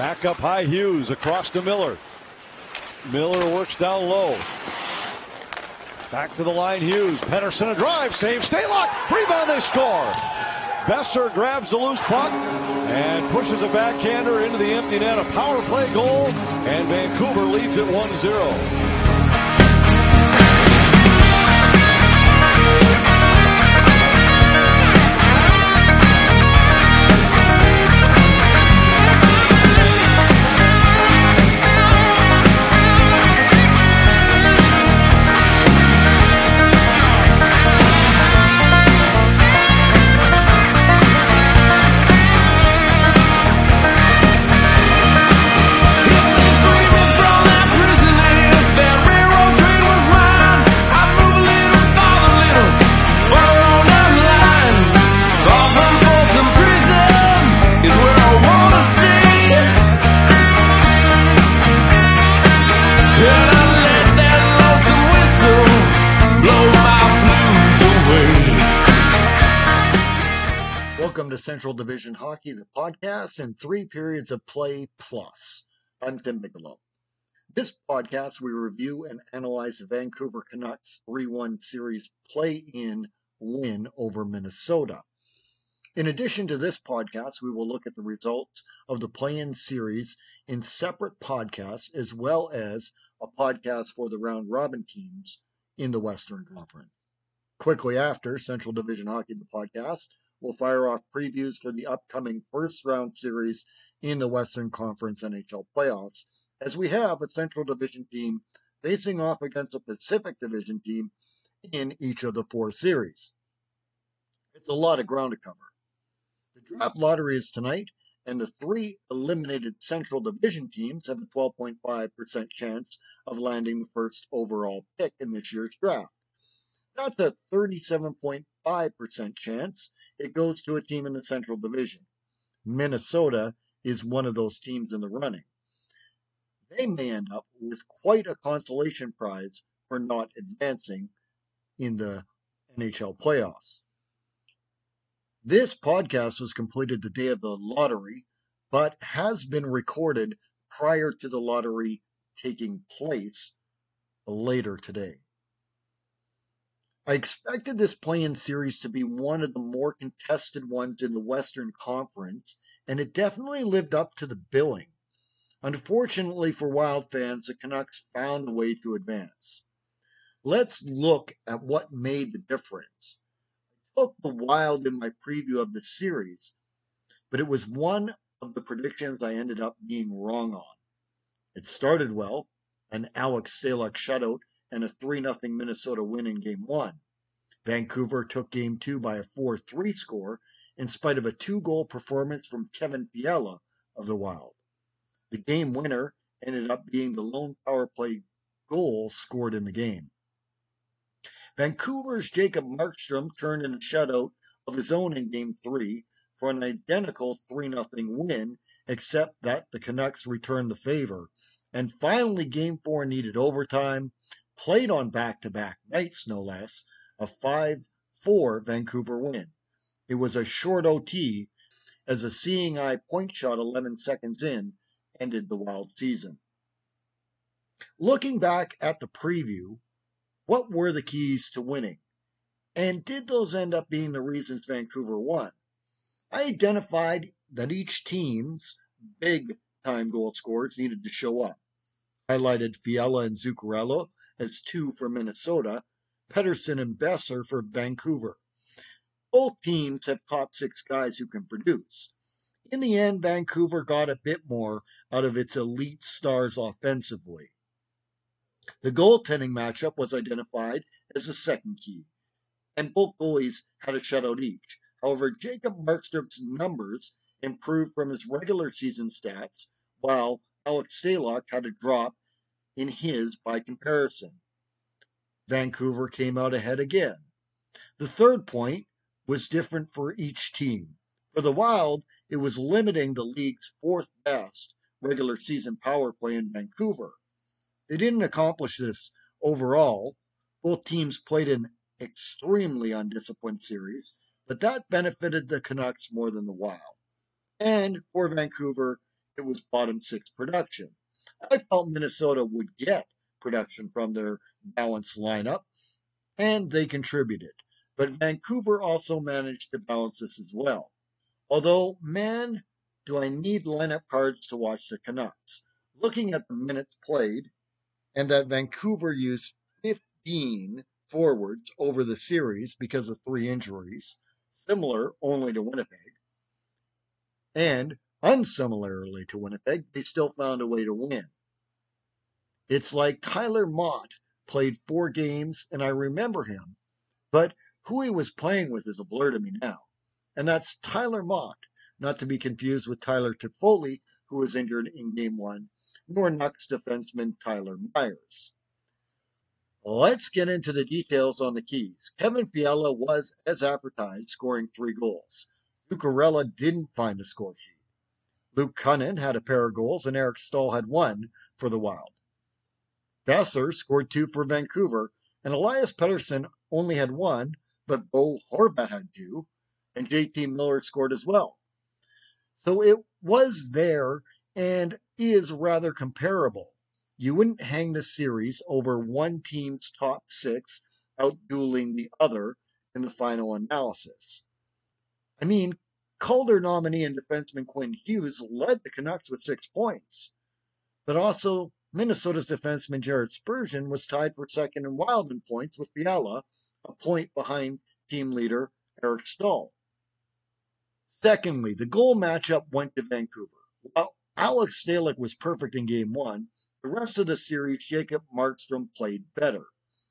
Back up high Hughes across to Miller. Miller works down low. Back to the line Hughes. Pettersson a drive. Save. Stalock. Rebound. They score. Boeser grabs the loose puck and pushes a backhander into the empty net. A power play goal. And Vancouver leads it 1-0. Central Division Hockey, the podcast, and three periods of play plus. I'm Tim Bigelow. This podcast, we review and analyze the Vancouver Canucks 3 1 series play in win over Minnesota. In addition to this podcast, we will look at the results of the play in series in separate podcasts, as well as a podcast for the round robin teams in the Western Conference. Quickly after Central Division Hockey, the podcast, will fire off previews for the upcoming first round series in the Western Conference NHL playoffs, as we have a Central Division team facing off against a Pacific Division team in each of the four series. It's a lot of ground to cover. The draft lottery is tonight, and the three eliminated Central Division teams have a 12.5% chance of landing the first overall pick in this year's draft. That's a 37.5% chance it goes to a team in the Central Division. Minnesota is one of those teams in the running. They may end up with quite a consolation prize for not advancing in the NHL playoffs. This podcast was completed the day of the lottery, but has been recorded prior to the lottery taking place later today. I expected this play-in series to be one of the more contested ones in the Western Conference, and it definitely lived up to the billing. Unfortunately for Wild fans, the Canucks found a way to advance. Let's look at what made the difference. I took the Wild in my preview of the series, but it was one of the predictions I ended up being wrong on. It started well, an Alex Stalock shutout and a 3 0 Minnesota win in game one. Vancouver took game two by a 4 3 score in spite of a two goal performance from Kevin Fiala of the Wild. The game winner ended up being the lone power play goal scored in the game. Vancouver's Jacob Markstrom turned in a shutout of his own in game three for an identical 3 0 win, except that the Canucks returned the favor. And finally, game four needed overtime played on back to back nights, no less, a 5 4 Vancouver win. It was a short OT as a seeing eye point shot 11 seconds in ended the wild season. Looking back at the preview, what were the keys to winning? And did those end up being the reasons Vancouver won? I identified that each team's big time goal scorers needed to show up. Highlighted Fiala and Zuccarello as two for Minnesota, Pettersson and Boeser for Vancouver. Both teams have top six guys who can produce. In the end, Vancouver got a bit more out of its elite stars offensively. The goaltending matchup was identified as the second key, and both goalies had a shutout each. However, Jacob Markstrom's numbers improved from his regular season stats, while Alex Stalock had a drop in his by comparison. Vancouver came out ahead again. The third point was different for each team. For the Wild, it was limiting the league's fourth best regular season power play in Vancouver. They didn't accomplish this overall. Both teams played an extremely undisciplined series, but that benefited the Canucks more than the Wild. And for Vancouver, it was bottom six production. I felt Minnesota would get production from their balanced lineup, and they contributed. But Vancouver also managed to balance this as well. Although, man, do I need lineup cards to watch the Canucks. Looking at the minutes played, and that Vancouver used 15 forwards over the series because of three injuries, similar only to Winnipeg, and unsimilarly to Winnipeg, they still found a way to win. It's like Tyler Motte played four games, and I remember him, but who he was playing with is a blur to me now. And that's Tyler Motte, not to be confused with Tyler Toffoli, who was injured in game one, nor Nucks defenseman Tyler Myers. Let's get into the details on the keys. Kevin Fiala was, as advertised, scoring three goals. Zuccarello didn't find a score sheet. Luke Kunin had a pair of goals, and Eric Staal had one for the Wild. Boeser scored two for Vancouver, and Elias Pettersson only had one, but Bo Horvat had two, and JT Miller scored as well. So it was there and is rather comparable. You wouldn't hang the series over one team's top six outdueling the other in the final analysis. I mean, Calder nominee and defenseman Quinn Hughes led the Canucks with six points, but also Minnesota's defenseman Jared Spurgeon was tied for second in Wild in points with Fiala, a point behind team leader Eric Staal. Secondly, the goal matchup went to Vancouver. While Alex Stalock was perfect in game one, the rest of the series, Jacob Markstrom played better.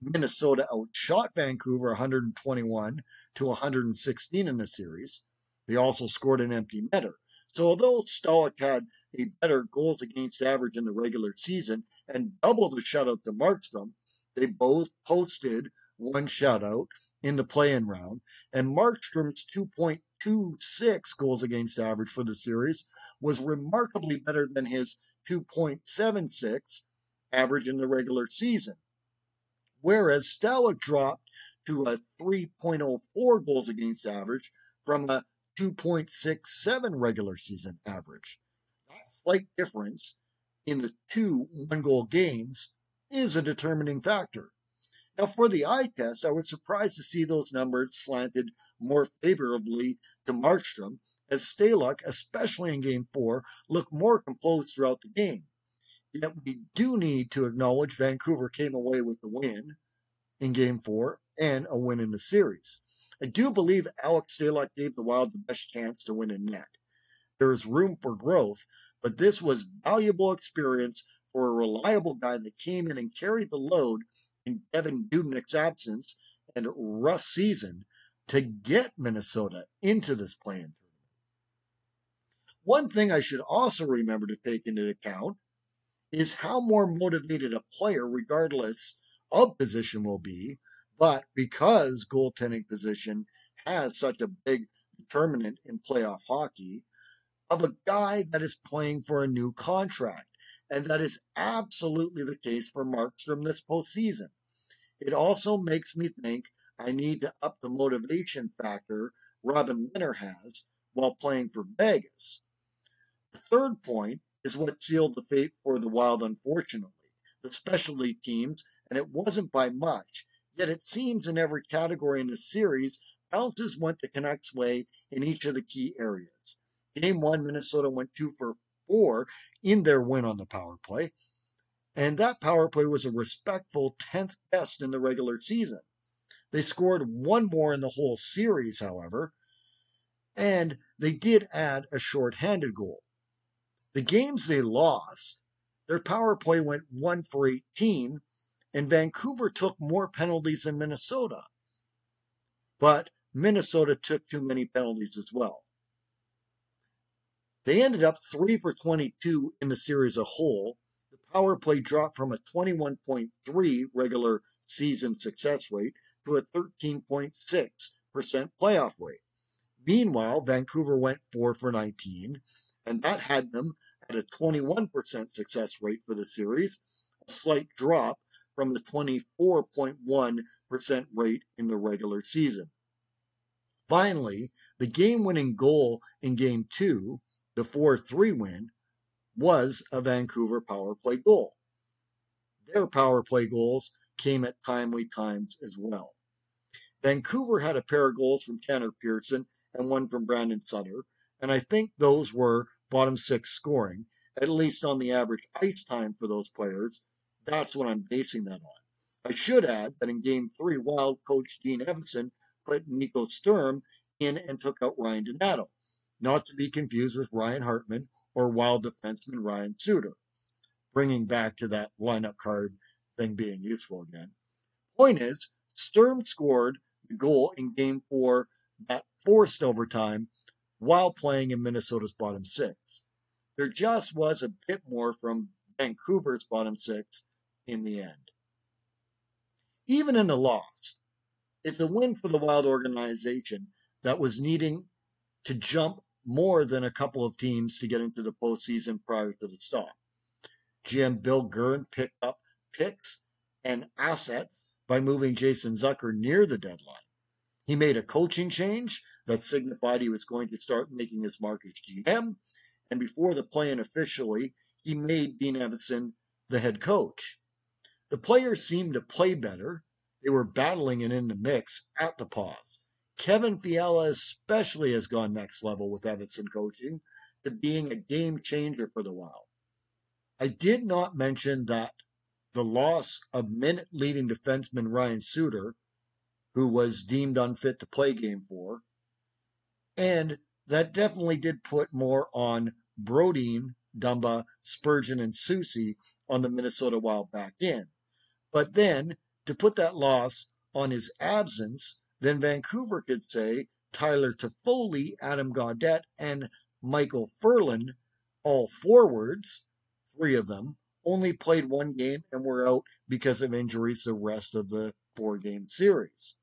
Minnesota outshot Vancouver 121 to 116 in the series. They also scored an empty netter. So although Stalock had a better goals against average in the regular season and double the shutout to Markstrom, they both posted one shutout in the play-in round, and Markstrom's 2.26 goals against average for the series was remarkably better than his 2.76 average in the regular season. Whereas Stalock dropped to a 3.04 goals against average from a 2.67 regular season average. That slight difference in the two one goal games is a determining factor. Now, for the eye test, I was surprised to see those numbers slanted more favorably to Markstrom, as Stalock, especially in Game 4, looked more composed throughout the game. Yet we do need to acknowledge Vancouver came away with the win in Game 4 and a win in the series. I do believe Alex Stalock gave the Wild the best chance to win in net. There is room for growth, but this was valuable experience for a reliable guy that came in and carried the load in Devan Dubnyk's absence and rough season to get Minnesota into this tournament. One thing I should also remember to take into account is how more motivated a player, regardless of position, will be but because goaltending position has such a big determinant in playoff hockey, of a guy that is playing for a new contract. And that is absolutely the case for Markstrom this postseason. It also makes me think I need to up the motivation factor Robin Lehner has while playing for Vegas. The third point is what sealed the fate for the Wild, unfortunately. The specialty teams, and it wasn't by much, Yet it seems in every category in the series, bounces went the Canucks' way in each of the key areas. Game one, Minnesota went two for four in their win on the power play. And that power play was a respectful 10th best in the regular season. They scored one more in the whole series, however, and they did add a short-handed goal. The games they lost, their power play went one for 18, and Vancouver took more penalties than Minnesota. But Minnesota took too many penalties as well. They ended up 3 for 22 in the series as a whole. The power play dropped from a 21.3 regular season success rate to a 13.6% playoff rate. Meanwhile, Vancouver went 4 for 19, and that had them at a 21% success rate for the series, a slight drop from the 24.1% rate in the regular season. Finally, the game winning goal in game two, the 4 3 win, was a Vancouver power play goal. Their power play goals came at timely times as well. Vancouver had a pair of goals from Tanner Pearson and one from Brandon Sutter, and I think those were bottom six scoring, at least on the average ice time for those players. That's what I'm basing that on. I should add that in game three, Wild coach Dean Evason put Nico Sturm in and took out Ryan Donato, not to be confused with Ryan Hartman or Wild defenseman Ryan Suter. Bringing back to that lineup card thing being useful again. Point is, Sturm scored the goal in game four that forced overtime while playing in Minnesota's bottom six. There just was a bit more from Vancouver's bottom six in the end. Even in the loss, it's a win for the Wild organization that was needing to jump more than a couple of teams to get into the postseason prior to the stop. GM Bill Guerin picked up picks and assets by moving Jason Zucker near the deadline. He made a coaching change that signified he was going to start making his mark as GM. And before the play-in officially, he made Dean Evason the head coach. The players seemed to play better. They were battling and in the mix at the pause. Kevin Fiala especially has gone next level with Evason coaching to being a game changer for the Wild. I did not mention that the loss of minute leading defenseman Ryan Suter who was deemed unfit to play game four. And that definitely did put more on Brodin, Dumba, Spurgeon, and Soucy on the Minnesota Wild back in. But then to put that loss on his absence, then Vancouver could say Tyler Toffoli, Adam Gaudette, and Michael Ferland, all forwards, three of them, only played one game and were out because of injuries the rest of the four game series.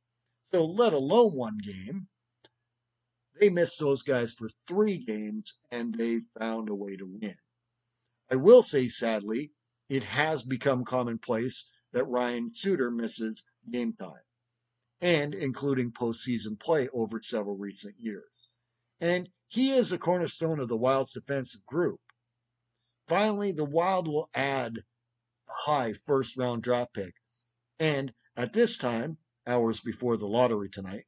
So, let alone one game, they missed those guys for three games and they found a way to win. I will say, sadly, it has become commonplace that Ryan Suter misses game time, and including postseason play over several recent years. And he is a cornerstone of the Wild's defensive group. Finally, the Wild will add a high first round draft pick. And at this time, hours before the lottery tonight.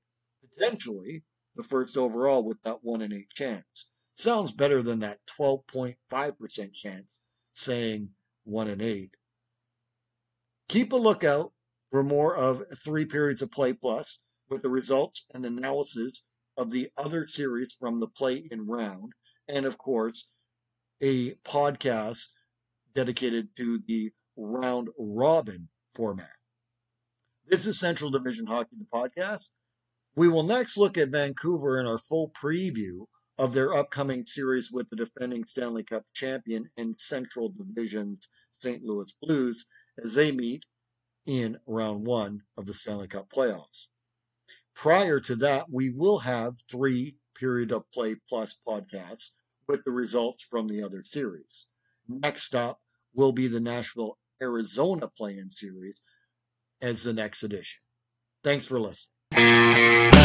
Potentially the first overall with that 1 in 8 chance. Sounds better than that 12.5% chance saying 1 in 8. Keep a lookout for more of three periods of play plus with the results and analysis of the other series from the play in round, and of course, a podcast dedicated to the round robin format. This is Central Division Hockey, the podcast. We will next look at Vancouver in our full preview of their upcoming series with the defending Stanley Cup champion and Central Division's St. Louis Blues as they meet in round one of the Stanley Cup playoffs. Prior to that, we will have three period of play plus podcasts with the results from the other series. Next up will be the Nashville Arizona play in series as the next edition. Thanks for listening.